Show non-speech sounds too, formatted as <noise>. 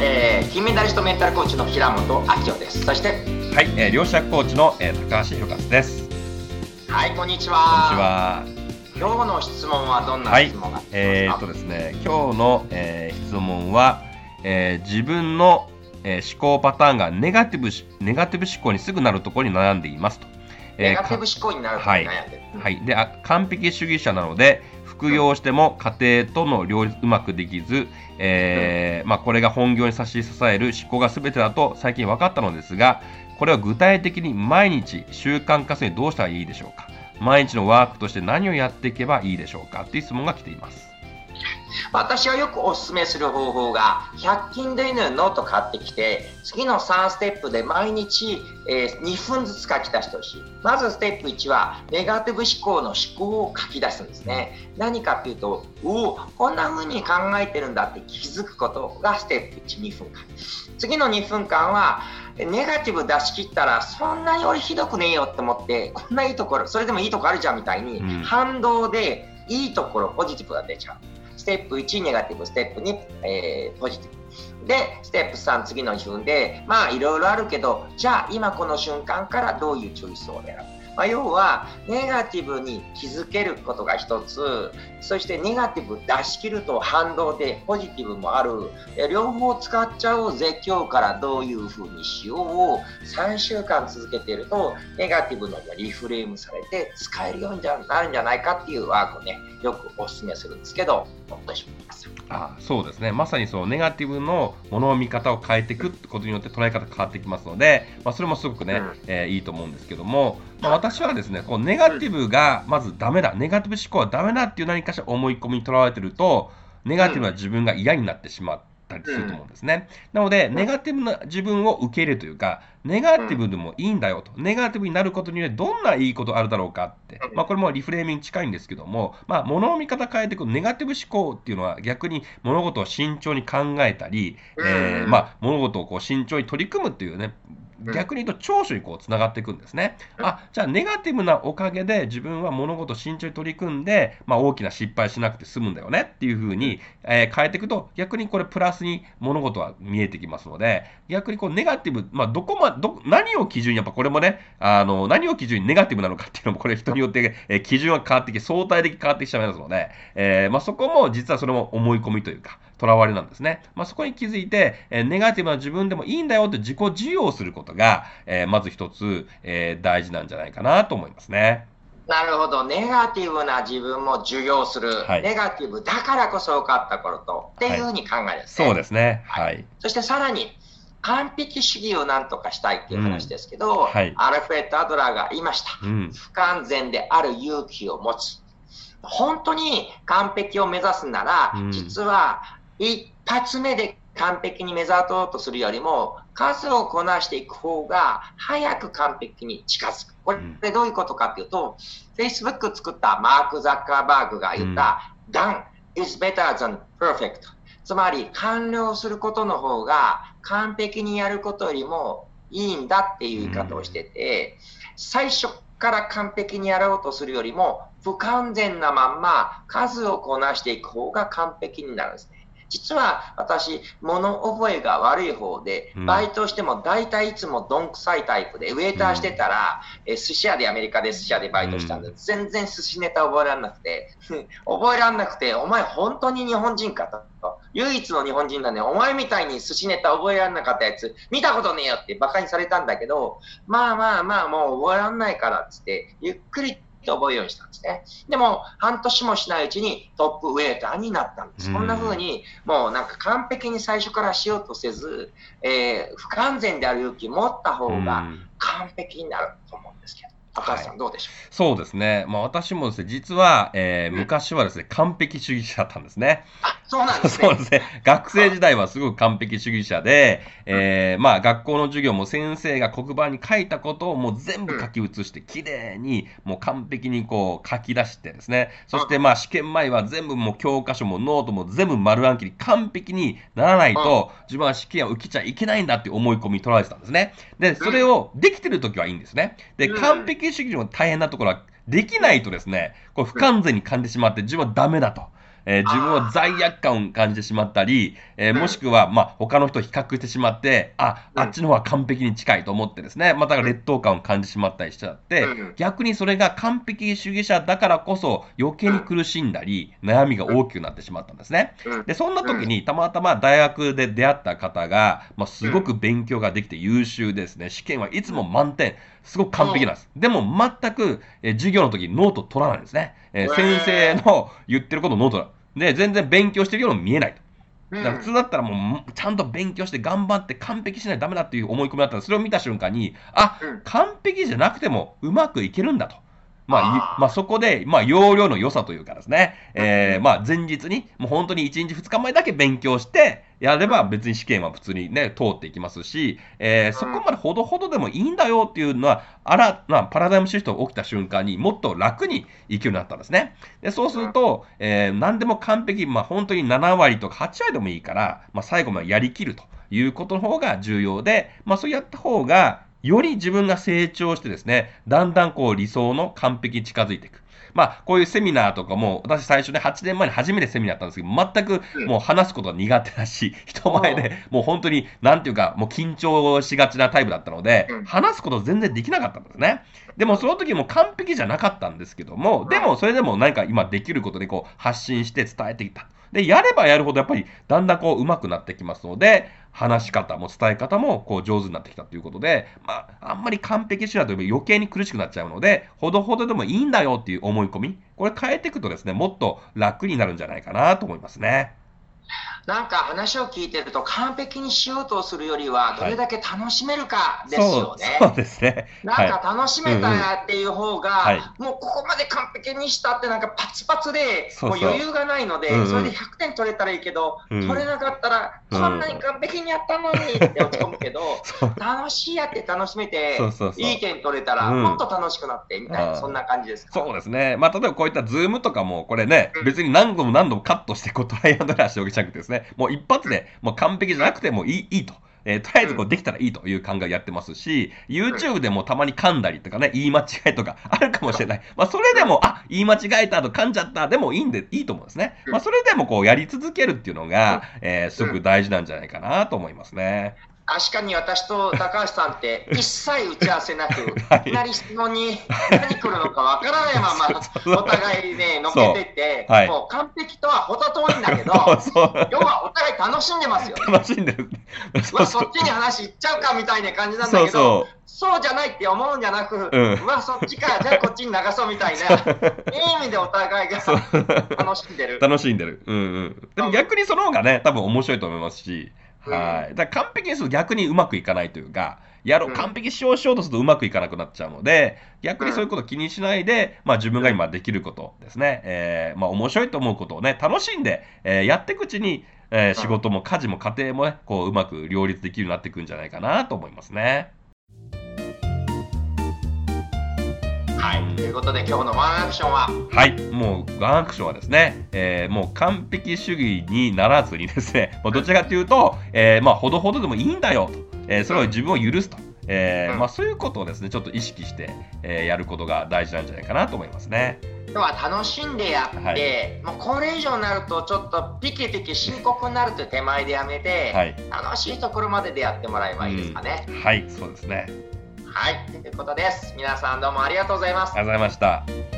えー、金メダリストメンタルコーチの平本明夫です。そしてはい、えー、両者コーチの、えー、高橋弘勝です。はいこんにちは。こんにちは。今日の質問はどんな質問が、はい、えー、っとですね今日の、えー、質問は、えー、自分の、えー、思考パターンがネガティブネガティブ思考にすぐなるところに悩んでいますと。ネガティブ思考になると悩んでる、はい、はい、であ完璧主義者なので副業しても家庭との両立うまくできず、えーまあ、これが本業に差し支える思考が全てだと最近分かったのですがこれは具体的に毎日習慣化するにどうしたらいいでしょうか？毎日のワークとして何をやっていけばいいでしょうか？という質問が来ています。私はよくお勧めする方法が100均で犬ノート買ってきて次の3ステップで毎日、えー、2分ずつ書き出してほしい。まずステップ1はネガティブ思考の思考を書き出すんですね。何かっていうとおおこんな風に考えてるんだって気づくことがステップ12分間。次の2分間はネガティブ出し切ったらそんなに俺ひどくねえよって思ってこんないいところそれでもいいとこあるじゃんみたいに、反動でいいところポジティブが出ちゃう。ステップ1ネガティブステップ2、えー、ポジティブ。でステップ3次の順でまあいろいろあるけどじゃあ今この瞬間からどういうチョイスを選ぶまあ、要はネガティブに気づけることが一つそしてネガティブ出し切ると反動でポジティブもある。両方使っちゃおうぜ今日からどういうふうにしようを3週間続けているとネガティブのがリフレームされて使えるようになるんじゃないかっていうワークをねよくお勧めするんですけどお願いします。あそうですね。まさにそうネガティブのものの見方を変えていくことによって捉え方変わってきますので、まあ、それもすごくね、うん、えー、いいと思うんですけども、まあ、私はですねこうネガティブがまずダメだネガティブ思考はダメだっていう何かしら思い込みにとらわれてるとネガティブな自分が嫌になってしまう。ったりすると思うんですね。なので、ネガティブな自分を受け入れるというか、ネガティブでもいいんだよと、ネガティブになることによってどんないいことあるだろうかって、まあ、これもリフレーミングに近いんですけども、まあ、物の見方変えていくネガティブ思考っていうのは逆に物事を慎重に考えたり、えー、まあ、物事をこう慎重に取り組むっていうね、逆に言うと長所にこうつながっていくんですね。あじゃあネガティブなおかげで自分は物事を慎重に取り組んで、まあ、大きな失敗しなくて済むんだよねっていうふうに、えー、変えていくと逆にこれプラスに物事は見えてきますので逆にこうネガティブ、まあ、どこまど何を基準にやっぱこれもねあの何を基準にネガティブなのかっていうのもこれ人によって、えー、基準が変わってき相対的に変わってきちゃいますので、えー、まあ、そこも実はそれも思い込みというかとらわれなんですね。まあ、そこに気づいて、えネガティブな自分でもいいんだよって自己授与をすることが、えまず一つ、え大事なんじゃないかなと思いますね。なるほど。ネガティブな自分も授業する。はい、ネガティブだからこそ分かったことっていうふうに考えるんですね、はい、そうですね。はい。そしてさらに、完璧主義をなんとかしたいっていう話ですけど、うんはい、アルフレッド・アドラーが言いました、うん、不完全である勇気を持つ。本当に完璧を目指すなら、うん、実は一発目で完璧に目指そうとするよりも、数をこなしていく方が早く完璧に近づく。これどういうことかというと、うん、Facebook 作ったマーク・ザッカーバーグが言った、うん、done is better than perfect。つまり完了することの方が完璧にやることよりもいいんだっていう言い方をしてて、最初から完璧にやろうとするよりも不完全なまんま数をこなしていく方が完璧になるんですね。実は私、物覚えが悪い方で、バイトしても大体いつもどんくさいタイプで、ウェイターしてたら、え寿司屋でアメリカで寿司屋でバイトしたんで、全然寿司ネタ覚えられなくて、<laughs> 覚えられなくて、お前本当に日本人かと。唯一の日本人だね。お前みたいに寿司ネタ覚えられなかったやつ、見たことねえよって馬鹿にされたんだけど、まあまあまあ、もう覚えられないからっつって、ゆっくりって覚えるようにしたんですね。でも、半年もしないうちにトップウェイターになったんです。こんな風に、もうなんか完璧に最初からしようとせず、えー、不完全である勇気を持った方が完璧になると思うんですけど。高橋さん、どうでしょう？そうですね、まあ、私もですね実は、えー、昔はですね、完璧主義者だったんですね。あそうなんですね。ですね。学生時代はすごく完璧主義者で、えーまあ、学校の授業も先生が黒板に書いたことをもう全部書き写して、きれいにもう完璧にこう書き出してですね、そしてまあ試験前は全部もう教科書もノートも全部丸暗記に完璧にならないと、自分は試験を受けちゃいけないんだって思い込み取られてたんですね。で、それをできてる時はいいんですね。で、完璧主義の大変なところは、できないとですね、これ不完全に感じてしまって、自分はダメだと。えー、自分は罪悪感を感じてしまったり、えー、もしくは、まあ、他の人と比較してしまって、あ、あっちの方が完璧に近いと思ってですね、また劣等感を感じてしまったりしちゃって、逆にそれが完璧主義者だからこそ余計に苦しんだり、悩みが大きくなってしまったんですね。で、そんな時にたまたま大学で出会った方が、まあ、すごく勉強ができて優秀ですね。試験はいつも満点。すごく完璧なんです。でも全く、え授業の時にノート取らないんですね。えー、先生の言ってることをノートで、全然勉強してるように見えないと。だから普通だったらもうちゃんと勉強して頑張って完璧しないとダメだっていう思い込みだったらそれを見た瞬間にあ、完璧じゃなくてもうまくいけるんだと。まあ、まあ、そこで、まあ、要領の良さというかですね、えー、まあ、前日に、もう本当に1日2日前だけ勉強して、やれば別に試験は普通にね、通っていきますし、えー、そこまでほどほどでもいいんだよっていうのは、あら、まあ、パラダイムシフトが起きた瞬間にもっと楽にいけるようになったんですね。で、そうすると、えー、何でも完璧、まあ、本当に7割とか8割でもいいから、まあ、最後までやりきるということの方が重要で、まあ、そうやった方が、より自分が成長してですね、だんだんこう理想の完璧に近づいていく。まあ、こういうセミナーとかも、私最初ね、8年前に初めてセミナーやったんですけど、全くもう話すことが苦手だし、人前でもう本当に、なんていうか、もう緊張しがちなタイプだったので、話すこと全然できなかったんですね。でもその時も完璧じゃなかったんですけども、でもそれでも何か今できることでこう発信して伝えてきた。で、やればやるほどやっぱりだんだんこう上手くなってきますので、話し方も伝え方もこう上手になってきたということで、まあ、あんまり完璧主義だと余計に苦しくなっちゃうので、ほどほどでもいいんだよっていう思い込み、これ変えていくとですね、もっと楽になるんじゃないかなと思いますね。なんか話を聞いてると完璧にしようとするよりはどれだけ楽しめるかですよね。そうですね。<laughs> なんか楽しめたっていう方が、もうここまで完璧にしたってなんかパツパツでもう余裕がないので、それで100点取れたらいいけど、取れなかったらこんなに完璧にやったのにって落ち込むけど、<laughs> 楽しいやって楽しめていい点取れたらもっと楽しくなってみたいな、そんな感じですか？そうですね。まあ例えばこういったズームとかもこれね、別に何度も何度もカットしてこうトライアンドラッシュをげちゃくてですね。もう一発で、もう完璧じゃなくてもいいいいと。えー、とりあえずこうできたらいいという考えをやってますし、YouTube でもたまに噛んだりとかね、言い間違いとかあるかもしれない。まあ、それでも、あ、言い間違えたと噛んじゃったでもいいんで、いいと思うんですね。まあ、それでもこうやり続けるっていうのが、えー、すごく大事なんじゃないかなと思いますね。確かに私と高橋さんって <laughs> 一切打ち合わせなく、<laughs> いきなり質問に何来るのかわからないまま、<laughs> お互いね、のけてて、はい、もう完璧とはほど遠いんだけど、要はお互い楽しんでますよ、ね。楽しんでる。まあ、そっちに話いっちゃうかみたいな感じなんだけど、そうじゃないって思うんじゃなく、うん、わ、そっちか、じゃあこっちに流そうみたいな、いい意味でお互いが楽しんでる。楽しんでる。うんうん。でも逆にその方がね、多分面白いと思いますし、はい。だから完璧にすると逆にうまくいかないというか、やろう、完璧しようしようとするとうまくいかなくなっちゃうので、逆にそういうこと気にしないで、まあ自分が今できることですね、えー、まあ面白いと思うことをね、楽しんで、えー、やっていくうちに、えー、仕事も家事も家庭もね、こううまく両立できるようになっていくんじゃないかなと思いますね。はい、ということで今日のワンアクションは？はい。もうワンアクションはですね、えー、もう完璧主義にならずにですねどちらかというと、えー、まあほどほどでもいいんだよと、えー、それを自分を許すと、えー、まあ、そういうことをですねちょっと意識して、えやることが大事なんじゃないかなと思いますね。今日は楽しんでやって、はい、もうこれ以上になるとちょっとピキピキ深刻になるという手前でやめて、はい、楽しいところまででやってもらえばいいですかね。うん、はいそうですねはい、ということです。皆さんどうもありがとうございます。ありがとうございました。